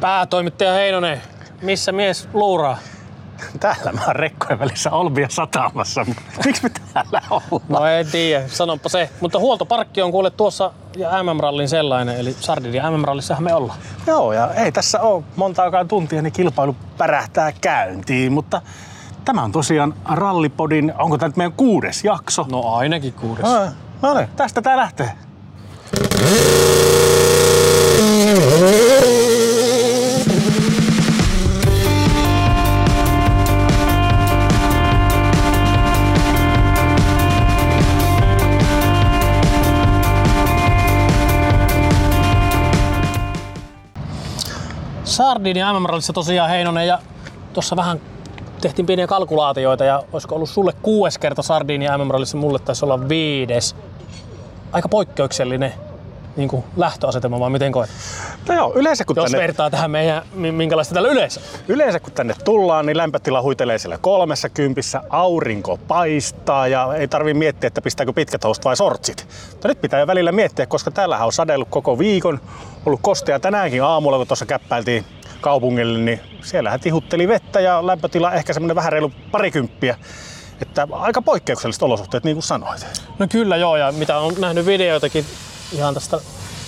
Päätoimittaja Heinonen, missä mies luuraa? Täällä mä oon rekkojen välissä Olbia satamassa. Miksi me täällä ollaan? No en tiedä, sanonpa se. Mutta huoltoparkki on kuule tuossa ja MM-rallin sellainen, eli Sardinian MM-rallissahan me ollaan. Joo, ja ei tässä ole montaakaan tuntia, niin kilpailu pärähtää käyntiin, mutta tämä on tosiaan Rallipodin, onko tämä nyt meidän kuudes jakso? No ainakin kuudes. Ah, no niin, tästä tää lähtee. Sardinian MM-rallissa tosiaan Heinonen ja tuossa vähän tehtiin pieniä kalkulaatioita ja olisiko ollut sulle kuudes kerta Sardinian MM-rallissa, mulle taisi olla viides. Aika poikkeuksellinen niin kuin lähtöasetelma, vai miten koet? No joo, yleensä kun, Jos tänne, vertaa tähän meidän, mi- minkälaista täällä yleensä. yleensä kun tänne tullaan, niin lämpötila huitelee siellä kolmessa kympissä, aurinko paistaa ja ei tarvi miettiä, että pistääkö pitkät housut vai sortsit. Mutta nyt pitää jo välillä miettiä, koska täällähän on sadellut koko viikon, ollut kostea tänäänkin aamulla, kun tuossa käppäiltiin kaupungille, niin siellähän tihutteli vettä ja lämpötila ehkä semmoinen vähän reilu parikymppiä. Että aika poikkeukselliset olosuhteet, niin kuin sanoit. No kyllä joo, ja mitä on nähnyt videoitakin ihan tästä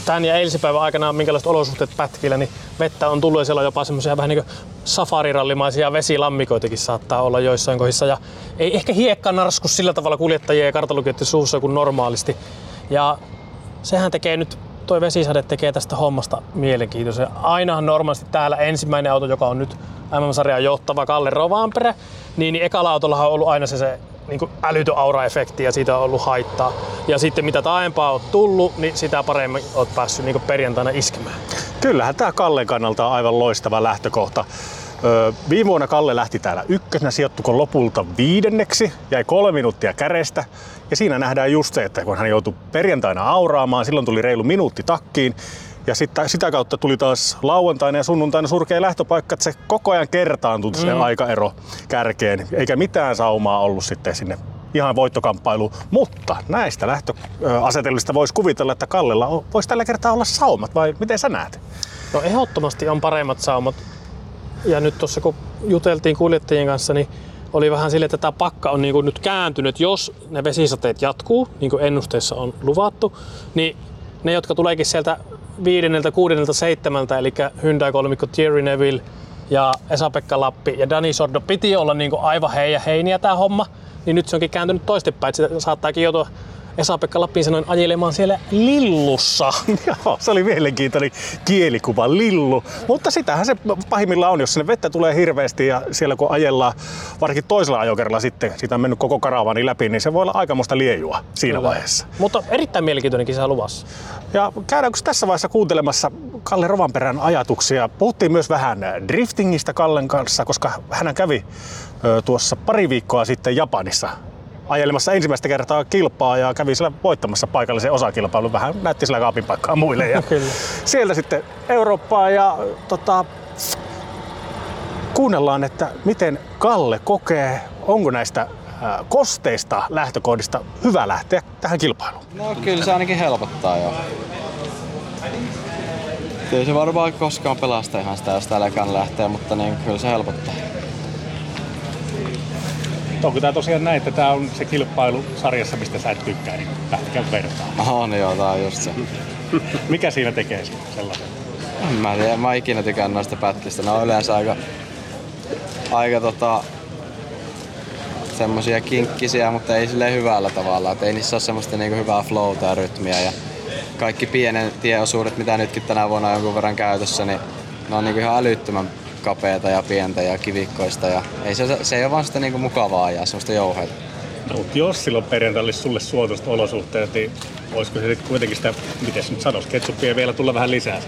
tämän ja eilisipäivän aikana, minkälaiset olosuhteet pätkillä, niin vettä on tullut ja siellä on jopa semmoisia vähän niin safarirallimaisia vesilammikoitakin saattaa olla joissain kohdissa. Ja ei ehkä hiekka narsku sillä tavalla kuljettajien ja kartalukijoiden suussa kuin normaalisti. Ja sehän tekee nyt, toi vesisade tekee tästä hommasta mielenkiintoisen. Ainahan normaalisti täällä ensimmäinen auto, joka on nyt MM-sarjan johtava Kalle Rovanperä, niin, niin ekalla autollahan on ollut aina se, se niin kuin älytön aura-efekti ja siitä on ollut haittaa. Ja sitten mitä taaempaa on tullut, niin sitä paremmin oot päässyt niin perjantaina iskemään. Kyllähän tämä Kallen kannalta on aivan loistava lähtökohta. Öö, viime vuonna Kalle lähti täällä ykkösenä, sijoittuko lopulta viidenneksi, jäi kolme minuuttia kärestä. Ja siinä nähdään just se, että kun hän joutui perjantaina auraamaan, silloin tuli reilu minuutti takkiin. Ja sitä, sitä kautta tuli taas lauantaina ja sunnuntaina surkea lähtöpaikka, että se koko ajan kertaantui se Mm. aikaero kärkeen, eikä mitään saumaa ollut sitten sinne ihan voittokamppailuun. Mutta näistä lähtöasetelmista voisi kuvitella, että Kallella on- voisi tällä kertaa olla saumat, vai miten sä näet? No ehdottomasti on paremmat saumat. Ja nyt tuossa kun juteltiin kuljettajien kanssa, niin oli vähän sille, että tämä pakka on niin kuin nyt kääntynyt. Jos ne vesisateet jatkuu, niin kuin ennusteessa on luvattu, niin ne, jotka tuleekin sieltä viidenneltä, kuudennelta, seitsemältä, eli Hyundai-kolmikko Thierry Neville ja Esa-Pekka Lappi ja Dani Sordo piti olla niin kuin aivan heijä heiniä tämä homma, niin nyt se onkin kääntynyt toistepäin. että Se saattaakin joutua Esa-Pekka Lappiin sanoen ajelemaan siellä lillussa. Joo, se oli mielenkiintoinen kielikuva, lillu. Mutta sitähän se pahimmillaan on, jos sinne vettä tulee hirveästi ja siellä kun ajellaan, varsinkin toisella ajokerralla sitten, siitä on mennyt koko karavaani läpi, niin se voi olla aikamoista liejua siinä vaiheessa. Mutta erittäin mielenkiintoinen kisa luvassa. Ja käydäänkö tässä vaiheessa kuuntelemassa Kalle Rovanperän ajatuksia? Puhuttiin myös vähän driftingistä Kallen kanssa, koska hän kävi tuossa pari viikkoa sitten Japanissa ajelemassa ensimmäistä kertaa kilpaa ja kävi siellä voittamassa paikallisen osakilpailun. Vähän näytti sillä kaapin paikkaa muille. Ja Kyllä. sieltä sitten Eurooppaa ja tota, kuunnellaan, että miten Kalle kokee, onko näistä kosteista lähtökohdista hyvä lähteä tähän kilpailuun. No kyllä se ainakin helpottaa jo. Ei se varmaan koskaan pelasta ihan sitä, jos täällä lähtee, mutta niin kyllä se helpottaa. Onko tämä tosiaan näin, että tämä on se kilpailu sarjassa, mistä sä et tykkää, niin lähtekää vertaan. On joo, tää on just se. Mikä siinä tekee sen sellaisen? En Mä en tiedä, mä ikinä tykään noista pätkistä. Ne on yleensä aika, aika tota, semmosia kinkkisiä, mutta ei sille hyvällä tavalla. Et ei niissä ole semmoista niinku hyvää flowta ja rytmiä. Ja kaikki pienen tieosuudet, mitä nytkin tänä vuonna on jonkun verran käytössä, niin ne on niinku ihan älyttömän kapeata ja pientä ja kivikkoista. Ja ei se, se ei ole vaan sitä niinku mukavaa ajaa, semmoista jouheita. No, mutta jos silloin perjantaina olisi sulle suotuiset olosuhteet, niin olisiko se sitten kuitenkin sitä, miten se nyt sanoisi, ketsuppia vielä tulla vähän lisää?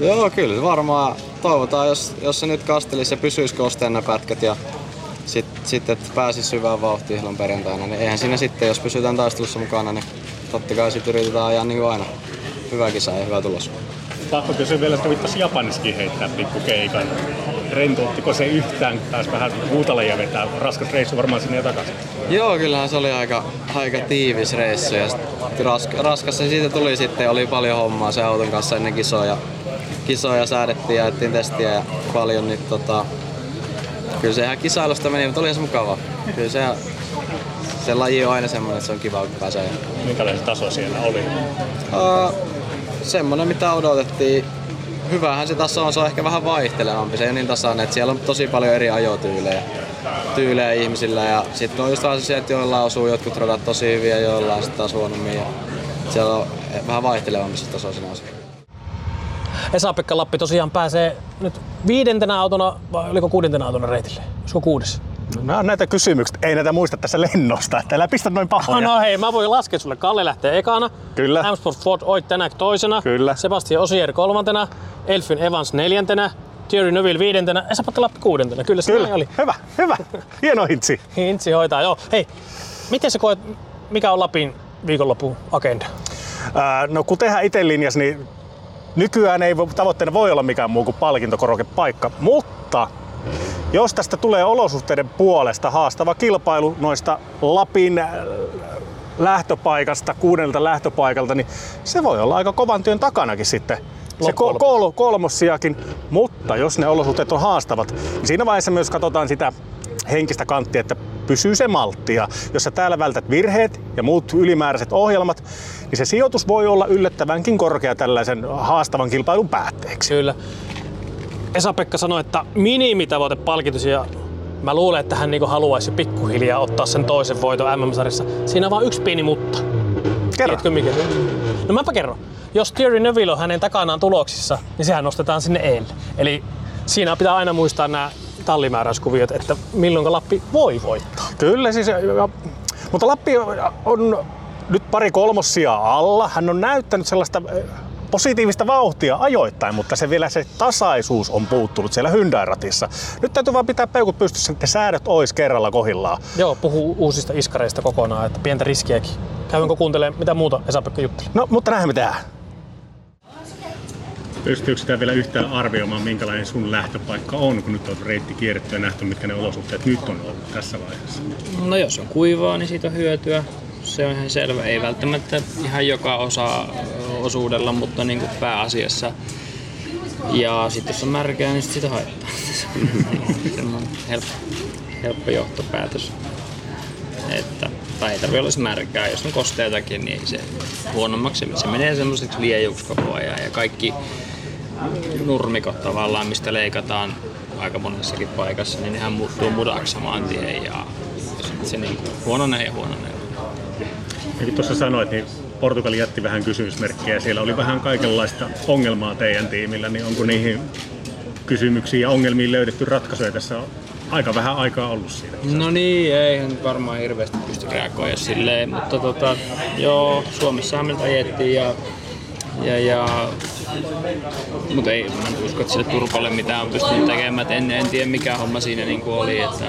Joo, kyllä varmaan toivotaan, jos, jos se nyt kastelisi ja pysyisi kosteen ne pätkät ja sitten sit, että pääsisi syvään vauhtiin silloin perjantaina, niin eihän siinä sitten, jos pysytään taistelussa mukana, niin totta kai sitten yritetään ajaa niin kuin aina. Hyvä kisa ja hyvä tulos. Pakko kysyä vielä, että vittaisi Japanissakin heittää pikku keikan. Rentouttiko se yhtään, kun taas vähän huutaleja vetää? Raskas reissu varmaan sinne ja takaisin. Joo, kyllähän se oli aika, aika tiivis reissu ja sit raska, raskas se siitä tuli sitten. Oli paljon hommaa sen auton kanssa ennen kisoja. kisoja säädettiin ja ajettiin testiä ja paljon, niin tota, kyllä se ihan kisailusta meni, mutta oli se mukava. Kyllä se, se laji on aina semmoinen, että se on kiva, kun pääsee. Minkälainen taso siellä oli? Uh, semmoinen, mitä odotettiin. Hyvähän se taso on, se on ehkä vähän vaihtelevampi, se ei niin tasainen, että siellä on tosi paljon eri ajotyylejä tyylejä ihmisillä ja sitten on just vaan se, että joilla osuu jotkut radat tosi hyviä joilla on sitten taas huonommin ja siellä on vähän vaihtelevampi taso siinä asiassa. Esa-Pekka Lappi tosiaan pääsee nyt viidentenä autona, vai oliko kuudentena autona reitille? Olisiko kuudes? No, näitä kysymyksiä, ei näitä muista tässä lennosta, että älä pistä noin pahoja. No hei, mä voin laskea sulle. Kalle lähtee ekana. Kyllä. Amsport Ford Oit tänä toisena. Kyllä. Sebastian Osier kolmantena. Elfin Evans neljäntenä. Thierry Neuville viidentenä. Esa-Pekka Lappi kuudentena. Kyllä se Kyllä, oli. hyvä, hyvä. Hieno hintsi. Hintsi hoitaa, joo. Hei, miten sä koet, mikä on Lapin viikonlopun agenda? Ää, no kun tehdään itse linjas, niin nykyään ei vo- tavoitteena voi olla mikään muu kuin palkintokorokepaikka, mutta jos tästä tulee olosuhteiden puolesta haastava kilpailu noista Lapin äh, lähtöpaikasta, kuudelta lähtöpaikalta, niin se voi olla aika kovan työn takanakin sitten. Se Loppujen ko- kol- kolmossiakin, mutta jos ne olosuhteet on haastavat, niin siinä vaiheessa myös katsotaan sitä henkistä kanttia, että pysyy se maltti. Ja jos sä täällä vältät virheet ja muut ylimääräiset ohjelmat, niin se sijoitus voi olla yllättävänkin korkea tällaisen haastavan kilpailun päätteeksi. Kyllä. Esa-Pekka sanoi, että minimitavoite palkitus ja mä luulen, että hän niinku haluaisi pikkuhiljaa ottaa sen toisen voiton MM-sarjassa. Siinä on vaan yksi pieni mutta. Kerro. Tiedätkö mikä? No mäpä kerron. Jos Thierry Neuville on hänen takanaan tuloksissa, niin sehän nostetaan sinne eelle. Eli siinä pitää aina muistaa nämä tallimääräyskuviot, että milloin Lappi voi voittaa. Kyllä siis, ja, mutta Lappi on nyt pari kolmossia alla. Hän on näyttänyt sellaista positiivista vauhtia ajoittain, mutta se vielä se tasaisuus on puuttunut siellä Hyundai-ratissa. Nyt täytyy vaan pitää peukut pystyssä, että säädöt ois kerralla kohillaan. Joo, puhuu uusista iskareista kokonaan, että pientä riskiäkin. Käynkö kuuntelemaan, mitä muuta Esa-Pekka jutteli? No, mutta näinhän me tehdään. Pystyykö sitä vielä yhtään arvioimaan, minkälainen sun lähtöpaikka on, kun nyt on reitti kierretty ja nähty, mitkä ne olosuhteet nyt on ollut tässä vaiheessa? No jos on kuivaa, niin siitä on hyötyä. Se on ihan selvä. Ei välttämättä ihan joka osa osuudella, mutta niin kuin pääasiassa. Ja sitten jos on märkää, niin sit sitä haittaa. Semmoinen helppo, helppo johtopäätös. Että, tai ei tarvitse olla märkää. Jos on kosteitakin, niin se huonommaksi. Se menee semmoiseksi liejuksi koko ajan. Ja kaikki nurmikot tavallaan, mistä leikataan aika monessakin paikassa, niin nehän muuttuu mudaksi saman tien ja se niin huononee ja huononee. Niin kuin tuossa sanoit, niin Portugali jätti vähän kysymysmerkkejä. Siellä oli vähän kaikenlaista ongelmaa teidän tiimillä, niin onko niihin kysymyksiin ja ongelmiin löydetty ratkaisuja? Tässä on aika vähän aikaa ollut siinä. No niin, eihän varmaan hirveästi pysty reagoimaan silleen, mutta tota, joo, Suomessahan meiltä ajettiin ja, ja, ja mutta ei, mä en usko, että sille Turpalle mitään on pystynyt tekemään. En, en tiedä mikä homma siinä niinku oli, että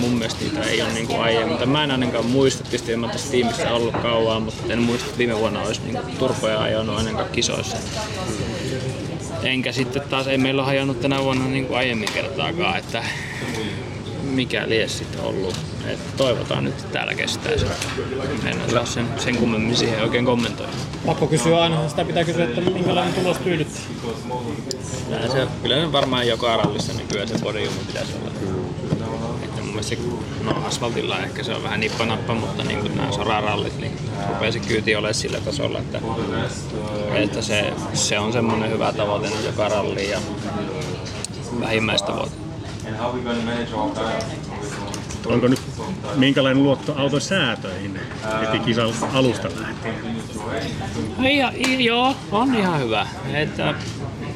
mun mielestä niitä ei ole niinku aiemmin. Mutta mä en ainakaan muista, tietysti en mä tässä tiimissä ollut kauan, mutta en muista, että viime vuonna olisi niinku turpoja ajanut ainakaan kisoissa. Enkä sitten taas ei meillä ole hajonnut tänä vuonna niin kuin aiemmin kertaakaan, että mikä lies sitten ollut. Et toivotaan nyt, että täällä kestää se. En osaa sen, sen kummemmin siihen oikein kommentoida. Pakko kysyä aina, sitä pitää kysyä, että minkälainen tulos tyydytti. Kyllä, se, kyllä se varmaan joka rallissa nykyään se podium pitäisi olla. Että mun mielestä se, no asfaltilla ehkä se on vähän nippanappa, mutta niin kuin nämä sorarallit, niin rupeaa se kyyti olemaan sillä tasolla, että, että se, se on semmoinen hyvä tavoite joka ralli ja vähimmäistavoite. Onko nyt minkälainen luotto auton säätöihin heti kisan alusta lähtien? Ja, joo, on ihan hyvä. Että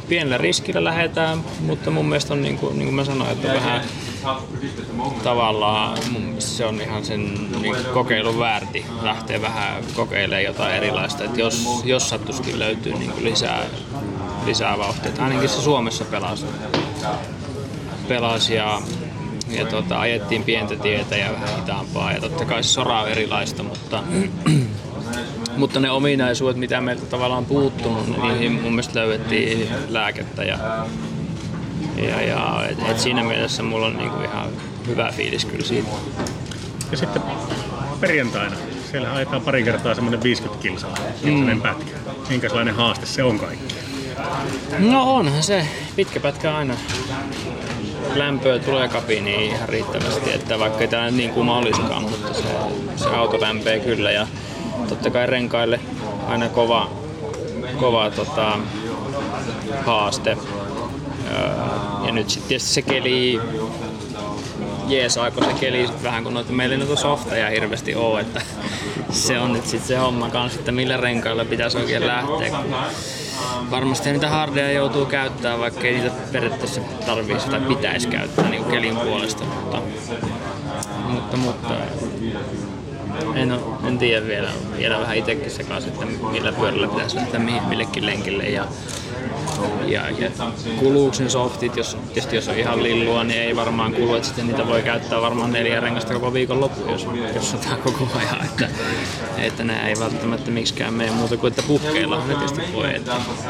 pienellä riskillä lähdetään, mutta mun mielestä on niin kuin, niin kuin mä sanoin, että vähän tavallaan mun mielestä se on ihan sen niin kokeilun väärti lähteä vähän kokeilemaan jotain erilaista. Että jos, jos sattuisikin löytyy niin kuin lisää, lisää vauhtia. Ainakin se Suomessa pelasi, pelasi ja, ja tota, ajettiin pientä tietä ja vähän hitaampaa. Ja totta kai se sora on erilaista, mutta mutta ne ominaisuudet, mitä meiltä tavallaan on puuttunut, niin niihin mun mielestä löydettiin lääkettä. Ja, ja, ja et, et siinä mielessä mulla on niinku ihan hyvä fiilis kyllä siitä. Ja sitten perjantaina, siellä ajetaan pari kertaa semmoinen 50 kilsaa mm. pätkä. Minkälainen haaste se on kaikki? No onhan se. Pitkä pätkä aina. Lämpöä tulee kabiiniin ihan riittävästi, että vaikka ei täällä niin kuuma olisikaan, mutta se, se auto lämpee kyllä ja totta kai renkaille aina kova, kova tota, haaste. Öö, ja nyt sitten tietysti se keli jeesaako se keli vähän kun noita meillä ei noita softeja hirveästi oo, että se on nyt sitten se homma kanssa, että millä renkailla pitäisi oikein lähteä. Varmasti niitä hardeja joutuu käyttämään, vaikka ei niitä periaatteessa tarvitsisi tai pitäisi käyttää niin kelin puolesta, mutta, mutta, mutta en, ole, en tiedä vielä, vielä vähän itsekin sekaisin, että millä pyörällä pitäisi lähteä millekin lenkille ja ja, kuluuko ne softit, jos, tietysti jos on ihan lillua, niin ei varmaan kulu, että sitten niitä voi käyttää varmaan neljä rengasta koko viikon loppu, jos, tämä koko ajan, että, että nämä ei välttämättä miksikään mene muuta kuin, että puhkeilla ne tietysti voi.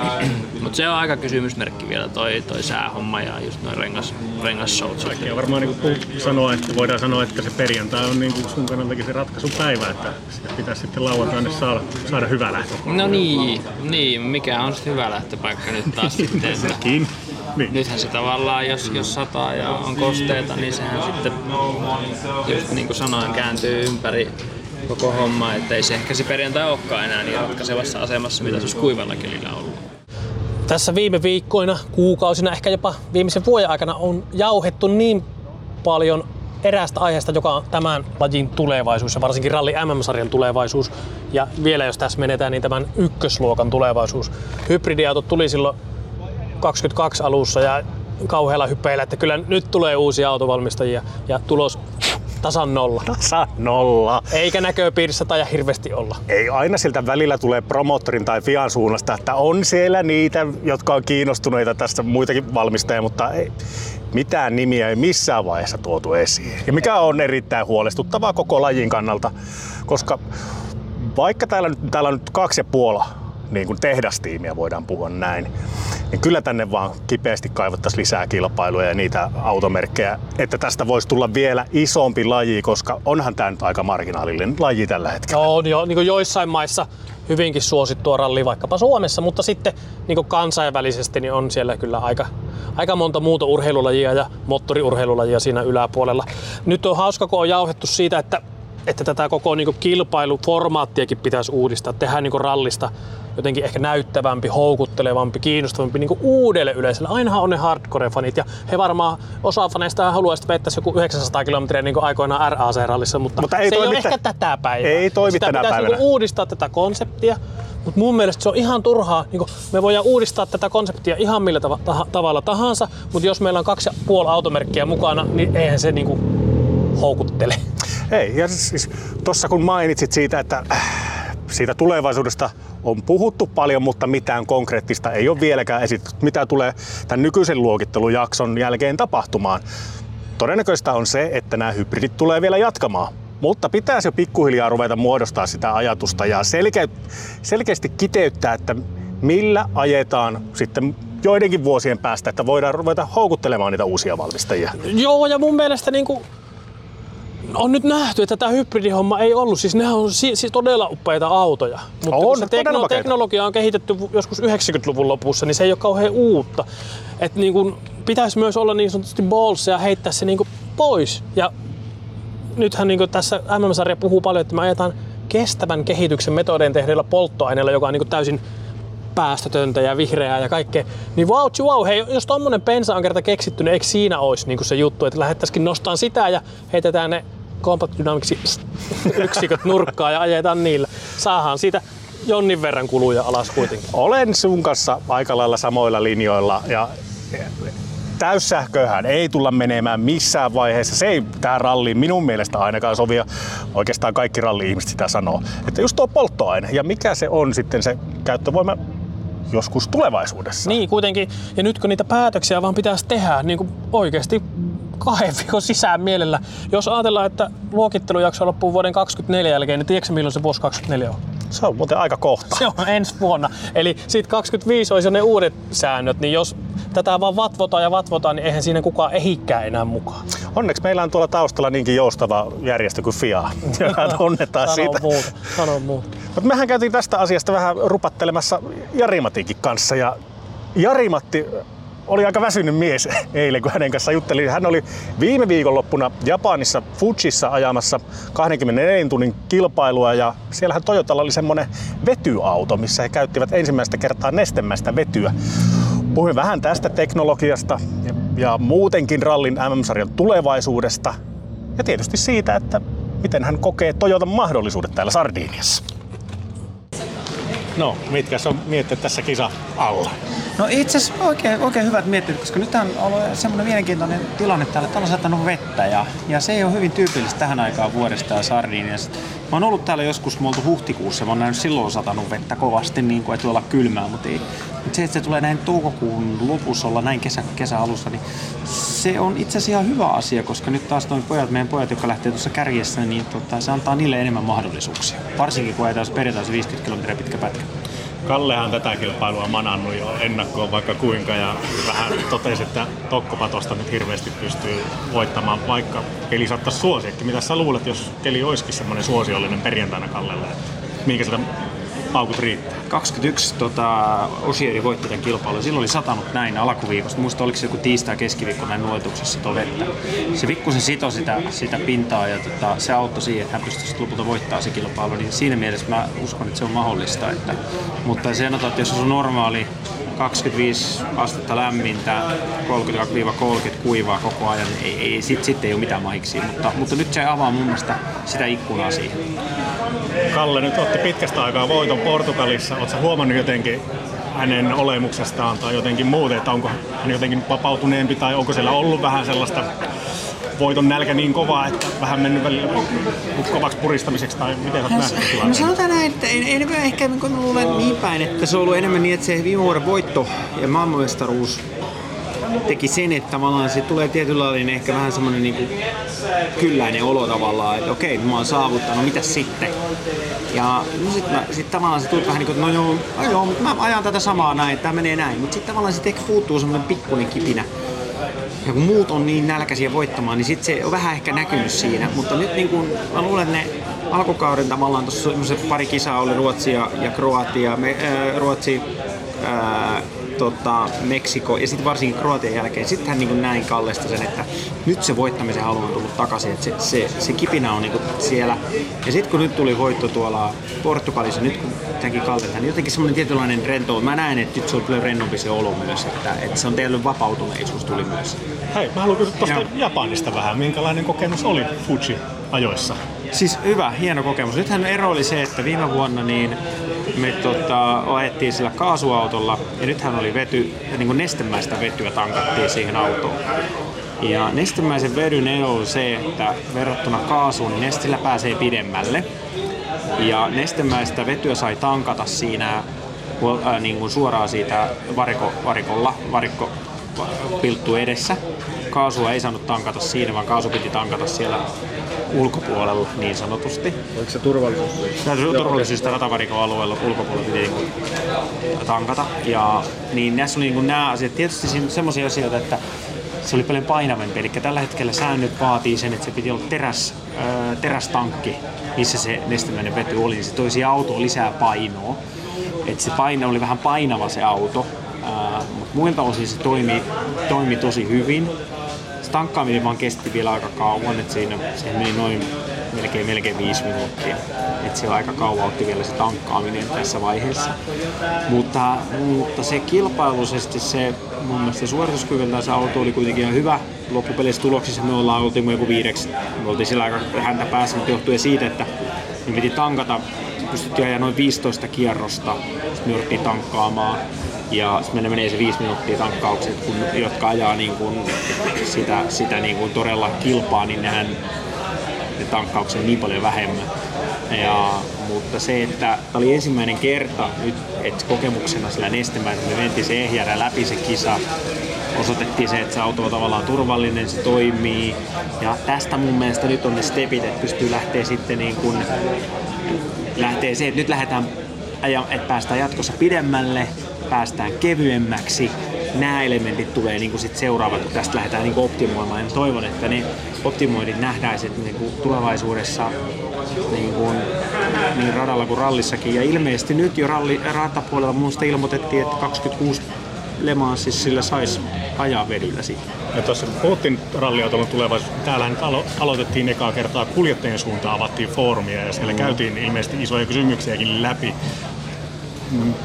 Mutta se on aika kysymysmerkki vielä toi, toi säähomma ja just noin rengas, rengasshout. Ja varmaan niin kuin sanoa, että voidaan sanoa, että se perjantai on niin kuin sun kannaltakin se ratkaisupäivä, että sitä pitäisi sitten lauantaina saada, saada hyvä lähtö. No niin, niin, mikä on sitten hyvä lähtöpaikka nyt taas sitten. Sekin. Niin. Nythän se tavallaan, jos, jos sataa ja on kosteita, niin sehän sitten, just niin kuin sanoin, kääntyy ympäri koko homma, että ei se ehkä se perjantai olekaan enää niin ratkaisevassa asemassa, mitä se olisi kuivalla kelillä ollut. Tässä viime viikkoina, kuukausina, ehkä jopa viimeisen vuoden aikana on jauhettu niin paljon eräästä aiheesta, joka on tämän lajin tulevaisuus ja varsinkin ralli MM-sarjan tulevaisuus. Ja vielä jos tässä menetään, niin tämän ykkösluokan tulevaisuus. Hybridiautot tuli silloin 22 alussa ja kauhealla hypeillä, että kyllä nyt tulee uusia autovalmistajia ja tulos tasan nolla. Tasan nolla. Eikä näköpiirissä tai hirveästi olla. Ei aina siltä välillä tulee promottorin tai Fian suunnasta, että on siellä niitä, jotka on kiinnostuneita tästä muitakin valmistajia, mutta ei, mitään nimiä ei missään vaiheessa tuotu esiin. Ja mikä on erittäin huolestuttavaa koko lajin kannalta, koska vaikka täällä, täällä on nyt kaksi ja puola niin kuin tehdastiimiä voidaan puhua näin, niin kyllä tänne vaan kipeästi kaivattaisiin lisää kilpailuja ja niitä automerkkejä, että tästä voisi tulla vielä isompi laji, koska onhan tämä nyt aika marginaalinen laji tällä hetkellä. On jo, niin kuin joissain maissa hyvinkin suosittua ralli vaikkapa Suomessa, mutta sitten niin kuin kansainvälisesti niin on siellä kyllä aika, aika monta muuta urheilulajia ja moottoriurheilulajia siinä yläpuolella. Nyt on hauska, kun on jauhettu siitä, että että tätä koko niin kuin kilpailuformaattiakin pitäisi uudistaa, tehdä niin kuin rallista jotenkin ehkä näyttävämpi, houkuttelevampi, kiinnostavampi niin uudelle yleisölle. Ainahan on ne hardcore-fanit ja he varmaan osa faneista haluaisi, että vettäisi joku 900 kilometriä niin aikoinaan RAC-rallissa, mutta, Mutta ei se ei ole ehkä tä- tätä päivää. Ei toimi Sitä tänä pitäisi päivänä. Niin uudistaa tätä konseptia, mutta mun mielestä se on ihan turhaa. Niin kuin me voidaan uudistaa tätä konseptia ihan millä tav- tah- tavalla tahansa, mutta jos meillä on kaksi ja puoli automerkkiä mukana, niin eihän se niin kuin houkuttele. Ei, ja siis tuossa kun mainitsit siitä, että äh, siitä tulevaisuudesta on puhuttu paljon, mutta mitään konkreettista ei ole vieläkään esitetty, mitä tulee tämän nykyisen luokittelujakson jälkeen tapahtumaan. Todennäköistä on se, että nämä hybridit tulee vielä jatkamaan. Mutta pitäisi jo pikkuhiljaa ruveta muodostaa sitä ajatusta ja selke- selkeästi kiteyttää, että millä ajetaan sitten joidenkin vuosien päästä, että voidaan ruveta houkuttelemaan niitä uusia valmistajia. Joo, ja mun mielestä niin kuin on nyt nähty, että tämä hybridihomma ei ollut. Siis nehän on si- siis todella upeita autoja. Mutta On, kun se makeita. teknologia on kehitetty joskus 90-luvun lopussa, niin se ei ole kauhean uutta. Et niin kuin pitäisi myös olla niin sanotusti balls ja heittää se niin kuin pois. Ja nythän niin tässä MM-sarja puhuu paljon, että me ajetaan kestävän kehityksen metodein tehdyllä polttoaineella, joka on niin kuin täysin päästötöntä ja vihreää ja kaikkea. Niin wow, wow, hei, jos tommonen pensa on kerta keksitty, niin eikö siinä olisi niin se juttu, että lähdettäisikin nostamaan sitä ja heitetään ne compact dynamicsi yksiköt nurkkaan ja ajetaan niillä. Saahan siitä jonnin verran kuluja alas kuitenkin. Olen sun kanssa aika lailla samoilla linjoilla ja täyssähköhän ei tulla menemään missään vaiheessa. Se ei tähän ralliin minun mielestä ainakaan sovi ja oikeastaan kaikki ralli-ihmiset sitä sanoo. Että just tuo polttoaine ja mikä se on sitten se käyttövoima joskus tulevaisuudessa. Niin kuitenkin, ja nyt kun niitä päätöksiä vaan pitäisi tehdä niin kuin oikeasti kahden viikon sisään mielellä. Jos ajatellaan, että luokittelujakso loppuu vuoden 2024 jälkeen, niin tiedätkö milloin se vuosi 2024 on? Se on muuten aika kohta. Se on ensi vuonna. Eli siitä 25 olisi jo ne uudet säännöt, niin jos tätä vaan vatvotaan ja vatvotaan, niin eihän siinä kukaan ehikään enää mukaan. Onneksi meillä on tuolla taustalla niinkin joustava järjestö kuin FIA, joka tunnetaan Sano siitä. muuta. Sano muuta. Mutta mehän käytiin tästä asiasta vähän rupattelemassa Jari Matikin kanssa ja Jari-Matti oli aika väsynyt mies eilen, kun hänen kanssa juttelin. Hän oli viime viikonloppuna Japanissa Fujissa ajamassa 24 tunnin kilpailua ja siellähän Toyotalla oli semmonen vetyauto, missä he käyttivät ensimmäistä kertaa nestemäistä vetyä. Puhuin vähän tästä teknologiasta ja, ja muutenkin rallin MM-sarjan tulevaisuudesta ja tietysti siitä, että miten hän kokee Toyotan mahdollisuudet täällä Sardiniassa. No, mitkä on mietteet tässä kisa alla? No itse asiassa oikein, oikein hyvät miettinyt, koska nyt on ollut semmoinen mielenkiintoinen tilanne täällä, että on satanut vettä ja, ja se ei ole hyvin tyypillistä tähän aikaan vuodesta ja Sardiniassa. Mä oon ollut täällä joskus, mä oltu huhtikuussa, mä oon nähnyt silloin satanut vettä kovasti, niin kuin, että olla kylmää, mutta, ei, mutta se, että se tulee näin toukokuun lopussa olla näin kesä, kesä alussa, niin se on itse asiassa ihan hyvä asia, koska nyt taas noin pojat, meidän pojat, jotka lähtee tuossa kärjessä, niin tota, se antaa niille enemmän mahdollisuuksia. Varsinkin kun ajetaan perjantaisi 50 kilometriä pitkä pätkä. Kallehan tätä kilpailua manannut jo ennakkoon vaikka kuinka ja vähän totesi, että Tokkopatosta nyt hirveästi pystyy voittamaan, vaikka keli saattaisi suosiakin. Mitä sä luulet, jos keli olisikin semmoinen suosiollinen perjantaina Kallelle? Minkä sitä paukut riittää? 21 tota, Osieri voitti tämän kilpailun. Silloin oli satanut näin alkuviikosta. Muista oliko se joku tiistai keskiviikko näin nuotuksessa tuo vettä. Se pikkusen sitoi sitä, sitä pintaa ja tota, se auttoi siihen, että hän pystyi lopulta voittaa se kilpailu. Niin siinä mielessä mä uskon, että se on mahdollista. Että, mutta se sanotaan, että jos on normaali 25 astetta lämmintä, 30-30 kuivaa koko ajan, ei, ei sit, sit ei ole mitään mahiksi. Mutta, mutta nyt se avaa mun mielestä sitä ikkunaa siihen. Kalle nyt otti pitkästä aikaa voiton Portugalissa. Oletko huomannut jotenkin hänen olemuksestaan tai jotenkin muuten, että onko hän jotenkin vapautuneempi tai onko siellä ollut vähän sellaista voiton nälkä niin kova, että vähän mennyt välillä kovaksi puristamiseksi tai miten sä oot No sanotaan näin, että en, enemmän ehkä niin luulen niin päin, että se on ollut enemmän niin, että se viime vuoden voitto ja maailmanmestaruus teki sen, että tavallaan se tulee tietynlainen ehkä vähän semmoinen niin kylläinen olo tavallaan, että okei, mä oon saavuttanut, mitä sitten? Ja no sit, mä, sit tavallaan se tuli vähän niin kuin, no joo, no joo, mutta mä ajan tätä samaa näin, tämä menee näin. Mutta sitten tavallaan sit ehkä puuttuu semmoinen pikkuinen kipinä. Ja kun muut on niin nälkäisiä voittamaan, niin sitten se on vähän ehkä näkynyt siinä. Mutta nyt niin kun, mä luulen, että ne alkukauden tavallaan tuossa pari kisaa oli Ruotsi ja, ja Kroatia. Me, ää, Ruotsi, ää, tota, Meksiko ja sitten varsinkin Kroatian jälkeen. Sitten hän niin näin Kallesta sen, että nyt se voittamisen halu on tullut takaisin, että se, se, se kipinä on niin siellä. Ja sitten kun nyt tuli voitto tuolla Portugalissa, nyt kun tämänkin Kallelta, niin jotenkin semmoinen tietynlainen rento. Mä näen, että nyt se on kyllä rennompi se olo myös, että, että se on teille vapautuneisuus tuli myös. Hei, mä haluan kysyä tuosta Japanista vähän. Minkälainen kokemus oli Fuji ajoissa? Siis hyvä, hieno kokemus. Nythän ero oli se, että viime vuonna niin me tota, ajettiin sillä kaasuautolla ja nythän oli vety, niin kuin nestemäistä vetyä tankattiin siihen autoon. Ja nestemäisen vedyn ero on se, että verrattuna kaasuun, niin nestillä pääsee pidemmälle. Ja nestemäistä vetyä sai tankata siinä äh, niin kuin suoraan siitä variko, varikolla, varikko pilttu edessä. Kaasua ei saanut tankata siinä, vaan kaasu piti tankata siellä ulkopuolella niin sanotusti. Oliko se turvallisuus? Turvallisuus ratavarikon alueella ulkopuolella piti niin tankata. Ja niin näissä oli niin nämä asiat. Tietysti semmoisia asioita, että se oli paljon painavampi. Eli tällä hetkellä säännöt vaatii sen, että se piti olla teräs, äh, terästankki, missä se nestemäinen vety oli. Se toisi autoon lisää painoa. että se paino oli vähän painava se auto, äh, mutta muilta osin se toimi, toimi tosi hyvin se tankkaaminen vaan kesti vielä aika kauan, että siinä se meni noin melkein, melkein viisi minuuttia. Että se aika kauan otti vielä se tankkaaminen tässä vaiheessa. Mutta, mutta se kilpailuisesti se mun mielestä suorituskyvyltä se auto oli kuitenkin ihan hyvä. Loppupeleissä tuloksissa me ollaan oltiin joku viideksi. Me oltiin sillä aika häntä päässä, mutta johtuen siitä, että me piti tankata pystyttiin ajaa noin 15 kierrosta, sitten me tankkaamaan ja sitten menee se viisi minuuttia tankkaukset, kun, jotka ajaa niin kuin sitä, sitä niin kuin todella kilpaa, niin nehän ne tankkauksen niin paljon vähemmän. Ja, mutta se, että tämä oli ensimmäinen kerta nyt, että kokemuksena sillä nestemäisellä me mentiin se ehjärä läpi se kisa, osoitettiin se, että se auto on tavallaan turvallinen, se toimii. Ja tästä mun mielestä nyt on ne stepit, että pystyy lähteä sitten niin kuin, lähtee se, että nyt lähdetään että päästään jatkossa pidemmälle, päästään kevyemmäksi. Nämä elementit tulee niin kuin sit seuraavat, kun tästä lähdetään niin optimoimaan. Ja toivon, että ne optimoidit nähdään niin kuin tulevaisuudessa niin, kuin, niin radalla kuin rallissakin. Ja ilmeisesti nyt jo ralli, ratapuolella minusta ilmoitettiin, että 26 Le Mansissa sillä saisi ajaa vedyllä sitten. Ja tuossa kun puhuttiin ralliautoilun tulevaisuudesta, täällä alo- aloitettiin ekaa kertaa kuljettajien suuntaan, avattiin foorumia ja siellä käytiin ilmeisesti isoja kysymyksiäkin läpi.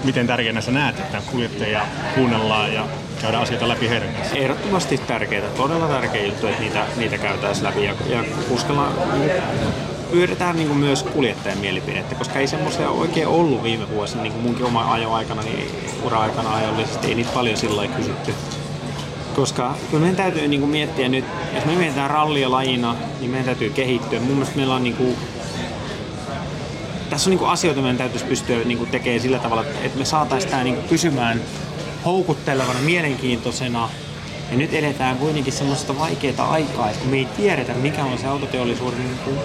Miten tärkeänä sä näet, että kuljettajia kuunnellaan ja käydään asioita läpi heidän kanssaan? Ehdottomasti tärkeää, todella tärkeä juttu, että niitä, niitä käytäisiin läpi ja, ja uskallaan pyydetään niin myös kuljettajan mielipidettä, koska ei semmoisia oikein ollut viime vuosina, niin kuin munkin oma ajoaikana, niin ura-aikana ajollisesti ei niitä paljon sillä kysytty. Koska kyllä meidän täytyy niin miettiä nyt, jos me mietitään rallia lajina, niin meidän täytyy kehittyä. Mun mielestä meillä on niin kuin, tässä on niin asioita, meidän täytyisi pystyä niin tekemään sillä tavalla, että me saataisiin tämä niin pysymään houkuttelevana, mielenkiintoisena. Ja nyt edetään kuitenkin semmoista vaikeaa aikaa, että me ei tiedetä, mikä on se autoteollisuuden niin kuin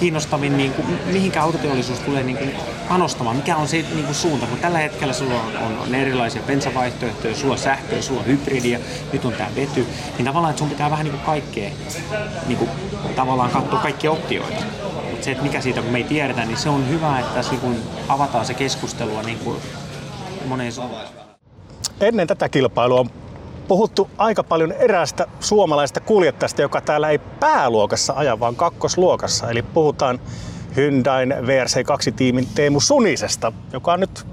kiinnostavin, niin kuin, mihinkä autoteollisuus tulee niin kuin panostamaan, mikä on se niin kuin suunta. Kun tällä hetkellä sulla on, on, on erilaisia bensavaihtoehtoja, sulla on sähköä, sulla on hybridiä, nyt on tämä vety, niin tavallaan että sun pitää vähän niin kuin kaikkea niin kuin, tavallaan katsoa kaikkia optioita. Se, että mikä siitä me ei tiedetä, niin se on hyvä, että tässä niin kuin avataan se keskustelua niin kuin moneen suuntaan. Ennen tätä kilpailua on puhuttu aika paljon eräästä suomalaista kuljettajasta, joka täällä ei pääluokassa aja, vaan kakkosluokassa. Eli puhutaan Hyundain VRC2-tiimin Teemu Sunisesta, joka on nyt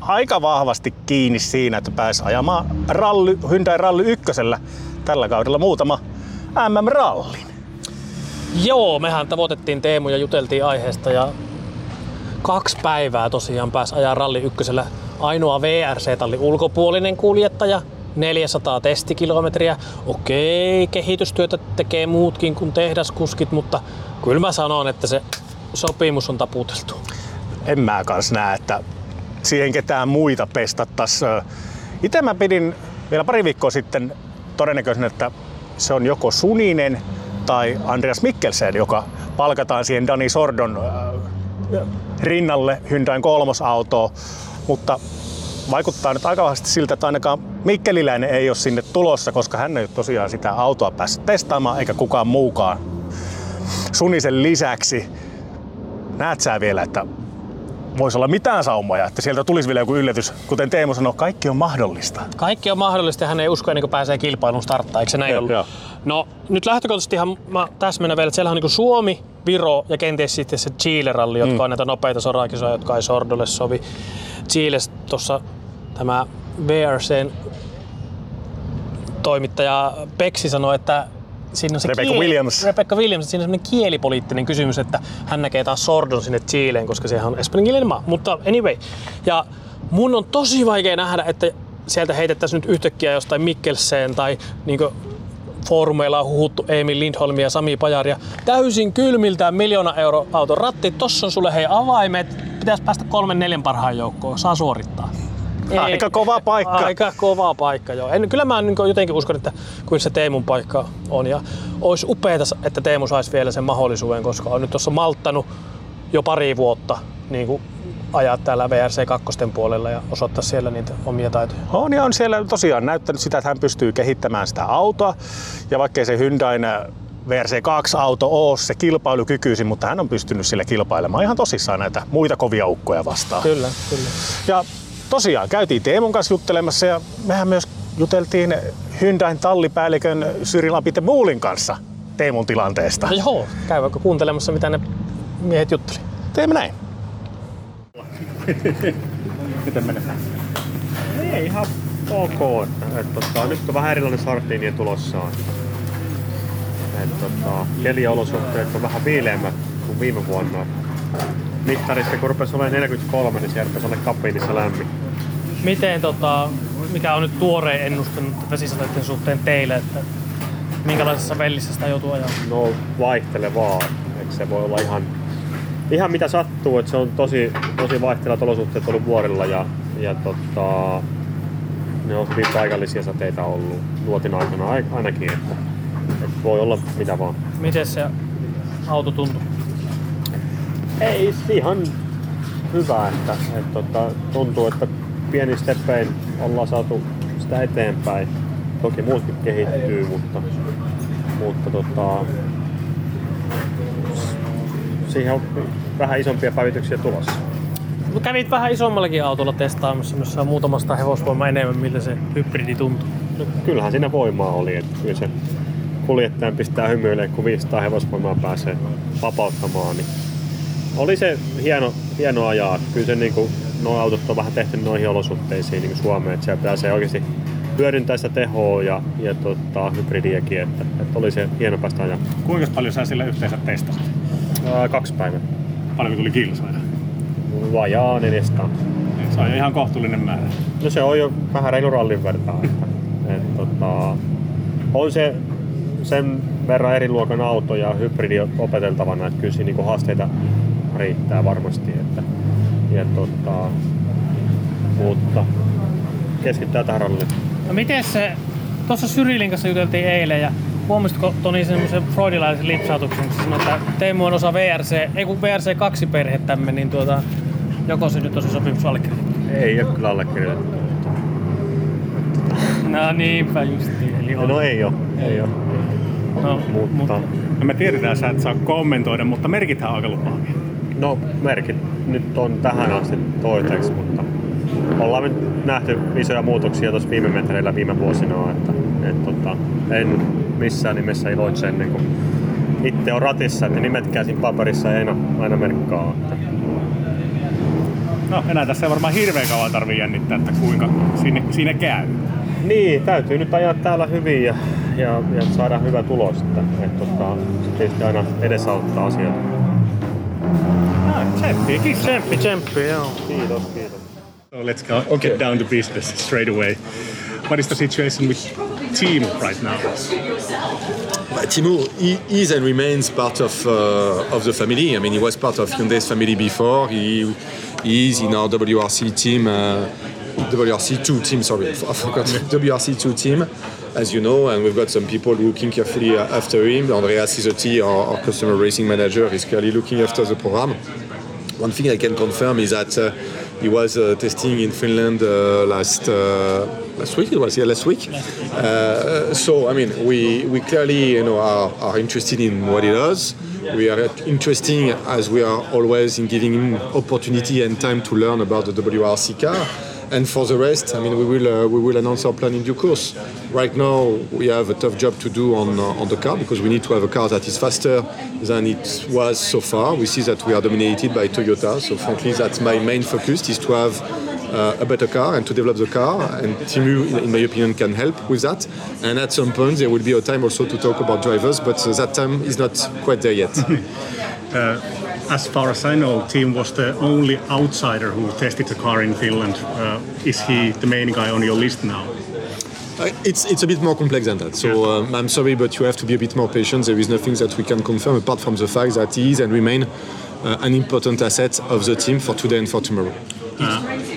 aika vahvasti kiinni siinä, että pääsi ajamaan ralli, Hyundai Ralli ykkösellä tällä kaudella muutama MM-rallin. Joo, mehän tavoitettiin Teemu ja juteltiin aiheesta ja kaksi päivää tosiaan pääsi ajaa ralli ykkösellä ainoa VRC-tallin ulkopuolinen kuljettaja, 400 testikilometriä. Okei, kehitystyötä tekee muutkin kuin tehdaskuskit, mutta kyllä mä sanon, että se sopimus on taputeltu. En mä kans näe, että siihen ketään muita pestattais. Itse mä pidin vielä pari viikkoa sitten todennäköisenä, että se on joko Suninen tai Andreas Mikkelsen, joka palkataan siihen Dani Sordon äh, rinnalle Hyundain kolmosautoon. Mutta vaikuttaa nyt aika vahvasti siltä, että ainakaan Mikkeliläinen ei ole sinne tulossa, koska hän ei tosiaan sitä autoa päässyt testaamaan, eikä kukaan muukaan. Sunisen lisäksi näet sä vielä, että voisi olla mitään saumoja, että sieltä tulisi vielä joku yllätys. Kuten Teemu sanoi, kaikki on mahdollista. Kaikki on mahdollista ja hän ei usko ennen kuin pääsee kilpailun starttaan, eikö se näin ollut? No nyt lähtökohtaisestihan mä täsmennän vielä, että siellä on niin Suomi, Viro ja kenties sitten se Chile-ralli, jotka mm. on näitä nopeita sorakisoja, jotka ei Sordolle sovi. Chiles tuossa tämä VRCn toimittaja Peksi sanoi, että siinä on se Rebecca Williams. Rebecca Williams, että siinä on semmoinen kielipoliittinen kysymys, että hän näkee taas Sordon sinne Chileen, koska sehän on espanjankielinen maa. Mutta anyway, ja mun on tosi vaikea nähdä, että sieltä heitettäisiin nyt yhtäkkiä jostain Mikkelseen tai niin foorumeilla on huhuttu Emil Lindholmia ja Sami Pajaria. Täysin kylmiltään miljoona euro auton ratti. Tossa on sulle hei avaimet. Pitäisi päästä kolmen neljän parhaan joukkoon. Saa suorittaa. Aika kova paikka. Aika kova paikka, joo. En, kyllä mä niin jotenkin uskon, että kyllä se Teemun paikka on. Ja olisi upeeta, että Teemu saisi vielä sen mahdollisuuden, koska on nyt tuossa malttanut jo pari vuotta niin kuin ajaa täällä VRC 2 puolella ja osoittaa siellä niitä omia taitoja. On ja on siellä tosiaan näyttänyt sitä, että hän pystyy kehittämään sitä autoa. Ja vaikkei se Hyundain VRC2-auto ole se kilpailukykyisin, mutta hän on pystynyt sillä kilpailemaan ihan tosissaan näitä muita kovia ukkoja vastaan. Kyllä, kyllä. Ja tosiaan käytiin Teemun kanssa juttelemassa ja mehän myös juteltiin Hyundain tallipäällikön Syri Lapite Muulin kanssa Teemun tilanteesta. No joo, käy vaikka kuuntelemassa, mitä ne miehet jutteli. Teemme näin. Miten menee? Ei ihan ok. Et, tota, nyt on vähän erilainen sartiinien tulossaan. Et, tota, keliolosuhteet on vähän viileämmät kuin viime vuonna. Mittarissa kun rupesi olemaan 43, niin siellä rupesi olla kabiinissa lämmin. Miten, tota, mikä on nyt tuorein ennuste vesisateiden suhteen teille, että minkälaisessa vellissä sitä joutuu ajamaan? No vaihtelevaa. Et se voi olla ihan, ihan mitä sattuu, että se on tosi, tosi vaihtelevat olosuhteet ollut vuorilla ja, ja tota, ne on hyvin paikallisia sateita ollut luotin aikana ai- ainakin, että, että voi olla mitä vaan. Miten se auto tuntuu? Ei ihan hyvä, että, että tota, tuntuu, että pieni steppein ollaan saatu sitä eteenpäin. Toki muutkin kehittyy, mutta, mutta tota, siihen on vähän isompia päivityksiä tulossa. kävit vähän isommallakin autolla testaamassa, missä on muutamasta hevosvoimaa enemmän, miltä se hybridi tuntuu. No, kyllähän siinä voimaa oli, että kyllä se kuljettajan pistää hymyilemään, kun 500 hevosvoimaa pääsee vapauttamaan. Niin oli se hieno, hieno ajaa. Kyllä se niin kuin, nuo autot on vähän tehty noihin olosuhteisiin niin Suomeen, että siellä pääsee oikeasti hyödyntää sitä tehoa ja, ja tota, hybridiäkin, että, että, oli se hieno päästä ajaa. Kuinka paljon sä sillä yhteensä testasit? Ää, kaksi päivää. Paljonko tuli kilsoja? Vajaa 400. Se on ihan kohtuullinen määrä. No se on jo vähän reilu rallin vertaa. Että, et, tota, on se sen verran eri luokan auto ja hybridi opeteltavana, että kyllä siinä niinku haasteita riittää varmasti. Että, ja, tota, mutta keskittää tähän ralliin. No miten se, tuossa Syrilin kanssa juteltiin eilen ja huomasitko Toni semmoisen freudilaisen lipsautuksen, kun sanoi, että Teemu on osa VRC, ei kun VRC2 perhettämme, niin tuota, joko se nyt on se sopimus allekirjoitettu? Ei ole kyllä allekirjoitettu. No niinpä justiin, eli on. No ei ole, ei ole. No, Mutta, No me tiedetään, sä et saa kommentoida, mutta merkithän on aika lupaavia. No merkit nyt on tähän asti toiseksi, mutta ollaan nyt nähty isoja muutoksia tuossa viime metreillä viime vuosina, että et, tota, en missään nimessä iloitse ennen kuin itse on ratissa, että nimetkään siinä paperissa ei aina, aina merkkaa. Että No enää tässä ei varmaan hirveän kauan tarvii jännittää, että kuinka siinä, siinä käy. Niin, täytyy nyt ajaa täällä hyvin ja, ja, ja saada hyvä tulos. Että, et, tota, se tietysti aina edesauttaa asioita. Tsemppiä kissa. Tsemppi, tsemppi, joo. Kiitos, kiitos. So let's go, get down to business straight away. What is the situation with team right now? Uh, Timo he is and remains part of uh, of the family. I mean, he was part of Hyundai's family before. He, he is in our WRC team, uh, WRC2 team. Sorry, I forgot WRC2 team, as you know. And we've got some people looking carefully uh, after him. Andrea Isotti, our, our customer racing manager, is clearly looking after the program. One thing I can confirm is that uh, he was uh, testing in Finland uh, last uh, last week. It was yeah last week. Uh, so I mean, we we clearly you know are, are interested in what he does. We are interesting as we are always in giving him opportunity and time to learn about the WRC car. And for the rest, I mean, we will uh, we will announce our plan in due course. Right now, we have a tough job to do on uh, on the car because we need to have a car that is faster than it was so far. We see that we are dominated by Toyota, so frankly, that's my main focus is to have uh, a better car and to develop the car. And Timu, in- my opinion, can help with that. And at some point, there will be a time also to talk about drivers, but uh, that time is not quite there yet. As far as I know, Team was the only outsider who tested the car in Finland. Uh, is he the main guy on your list now? Uh, It's it's a bit more complex than that. So um, I'm sorry, but you have to be a bit more patient. There is nothing that we can confirm apart from the fact that he is and remain uh, an important asset of the team for today and for tomorrow.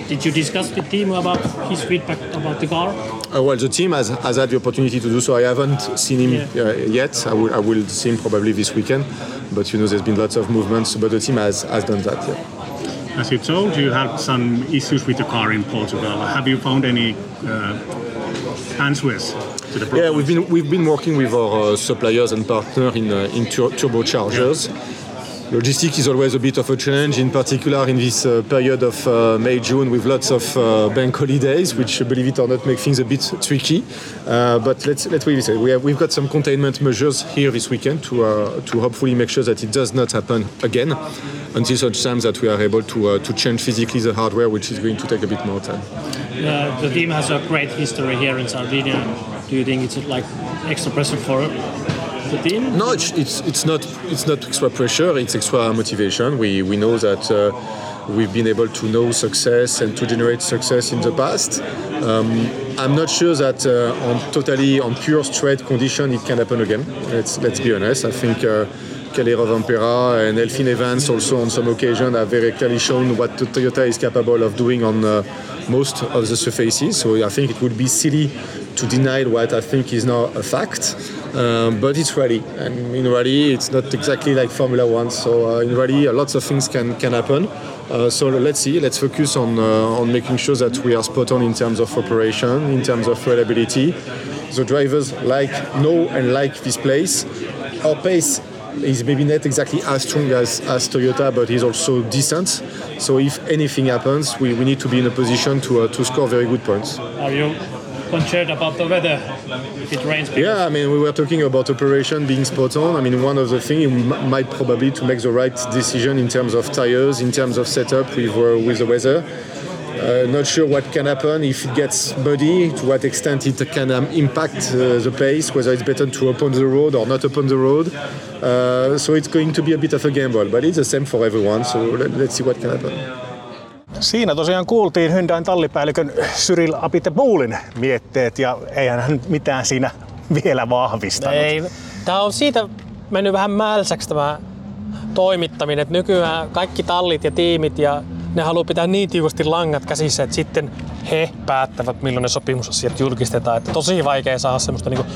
Did you discuss with Timo about his feedback about the car? Uh, well, the team has, has had the opportunity to do so. I haven't seen him uh, yet. I will, I will see him probably this weekend. But you know, there's been lots of movements. But the team has, has done that. Yeah. As you told, you had some issues with the car in Portugal. Have you found any uh, answers to the Yeah, we've been we've been working with our uh, suppliers and partner in uh, in tur- turbochargers. Logistics is always a bit of a challenge, in particular in this uh, period of uh, May June with lots of uh, bank holidays, which, believe it or not, make things a bit tricky. Uh, but let's let's wait. We have we've got some containment measures here this weekend to uh, to hopefully make sure that it does not happen again, until such time that we are able to uh, to change physically the hardware, which is going to take a bit more time. Uh, the team has a great history here in Sardinia. Do you think it's like extra pressure for the team? No, it's, it's it's not it's not extra pressure. It's extra motivation. We we know that uh, we've been able to know success and to generate success in the past. Um, I'm not sure that uh, on totally on pure straight condition it can happen again. Let's let's be honest. I think. Uh, Rovanpera and Elfin Evans also on some occasion have very clearly shown what Toyota is capable of doing on uh, most of the surfaces. So I think it would be silly to deny what I think is now a fact. Um, but it's rally, and in rally it's not exactly like Formula One. So uh, in rally, uh, lots of things can can happen. Uh, so let's see. Let's focus on uh, on making sure that we are spot on in terms of operation, in terms of reliability. The drivers like know and like this place. Our pace is maybe not exactly as strong as, as Toyota, but he's also decent. So if anything happens, we, we need to be in a position to uh, to score very good points. Are you concerned about the weather if it rains? Yeah, I mean, we were talking about operation being spot on. I mean, one of the things might probably to make the right decision in terms of tires, in terms of setup with uh, with the weather. Uh, not sure what can happen if it gets muddy, to what extent it can um, impact uh, the pace, whether it's better to open the road or not open the road. Uh, so it's going to be a bit of a gamble, but it's the same for everyone. So let, let's see what can happen. Siinä tosiaan kuultiin Hyundaiin tallipäällikön Cyril Abitebuulin mietteet ja eihän hän mitään siinä vielä vahvistanut. Ei, tää on siitä mennyt vähän mälsäksi tämä toimittaminen, että nykyään kaikki tallit ja tiimit ja ne haluaa pitää niin tiukasti langat käsissä, että sitten he päättävät, milloin ne sopimusasiat julkistetaan. Että tosi vaikea saada semmoista niinku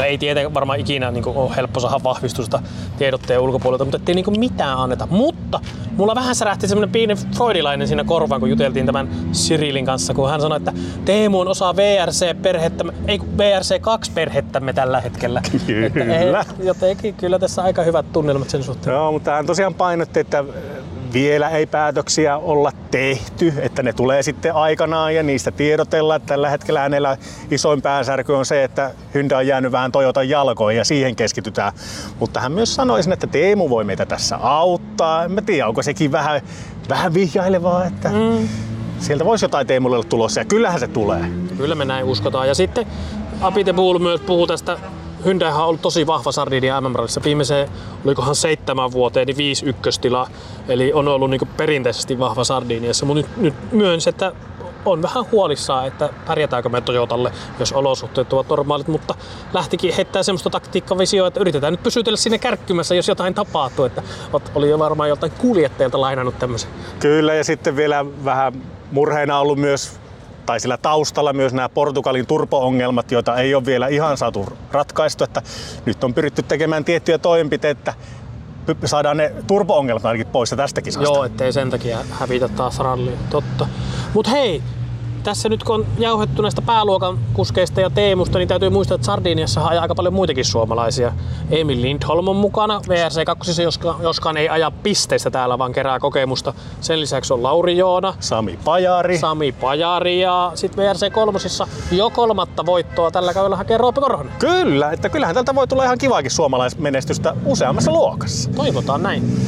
No ei tietenkään varmaan ikinä niin ole helppo saada vahvistusta tiedotteen ulkopuolelta, mutta ettei niin mitään anneta. Mutta mulla vähän särähti semmoinen pieni freudilainen siinä korvaan, kun juteltiin tämän Cyrilin kanssa, kun hän sanoi, että Teemu on osa VRC-perhettä, ei kun VRC2-perhettämme tällä hetkellä. Kyllä. Että ei, jotenkin kyllä tässä aika hyvät tunnelmat sen suhteen. Joo, mutta hän tosiaan painotti, että vielä ei päätöksiä olla tehty, että ne tulee sitten aikanaan ja niistä tiedotellaan. Tällä hetkellä hänellä isoin päänsärky on se, että Hyundai on jäänyt vähän Toyotan jalkoihin ja siihen keskitytään. Mutta hän myös sanoi sen, että Teemu voi meitä tässä auttaa. En mä tiedä, onko sekin vähän, vähän vihjailevaa, että mm. sieltä voisi jotain Teemulle olla tulossa ja kyllähän se tulee. Kyllä me näin uskotaan. Ja sitten Apite Bull myös puhuu tästä Hyundaihan on ollut tosi vahva Sardini MM-rallissa. Viimeiseen, olikohan seitsemän vuoteen, niin viisi ykköstilaa. Eli on ollut niin perinteisesti vahva Sardiniassa. Mutta nyt, nyt myönsi, että on vähän huolissaan, että pärjätäänkö me Toyotalle, jos olosuhteet ovat normaalit, mutta lähtikin heittää semmoista taktiikkavisioa, että yritetään nyt pysytellä sinne kärkkymässä, jos jotain tapahtuu, että oli jo varmaan joltain kuljettajalta lainannut tämmöisen. Kyllä, ja sitten vielä vähän murheena ollut myös tai sillä taustalla myös nämä Portugalin turpo-ongelmat, joita ei ole vielä ihan saatu ratkaistu. Että nyt on pyritty tekemään tiettyjä toimenpiteitä, että saadaan ne turpo-ongelmat ainakin pois tästä kisasta. Joo, ettei sen takia hävitä taas rallia. Totta. Mut hei, tässä nyt kun on jauhettu näistä pääluokan kuskeista ja Teemusta, niin täytyy muistaa, että Sardiniassa ajaa aika paljon muitakin suomalaisia. Emil Lindholm on mukana VRC2, joskaan, joskaan ei aja pisteistä täällä, vaan kerää kokemusta. Sen lisäksi on Lauri Joona. Sami Pajari. Sami Pajari ja sitten VRC3 jo kolmatta voittoa tällä kaudella hakee Roope Korhonen. Kyllä, että kyllähän tältä voi tulla ihan kivaakin suomalaismenestystä useammassa luokassa. Toivotaan näin.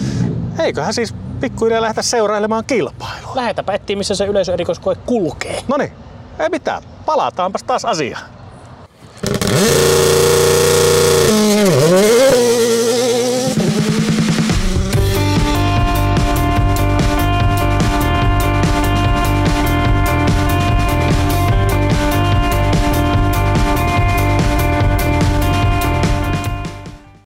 Eiköhän siis pikkuhiljaa lähdetä seurailemaan kilpailua. Lähetäpä etsiä, missä se yleisöerikoiskoe kulkee. No niin, ei mitään. Palataanpas taas asiaan.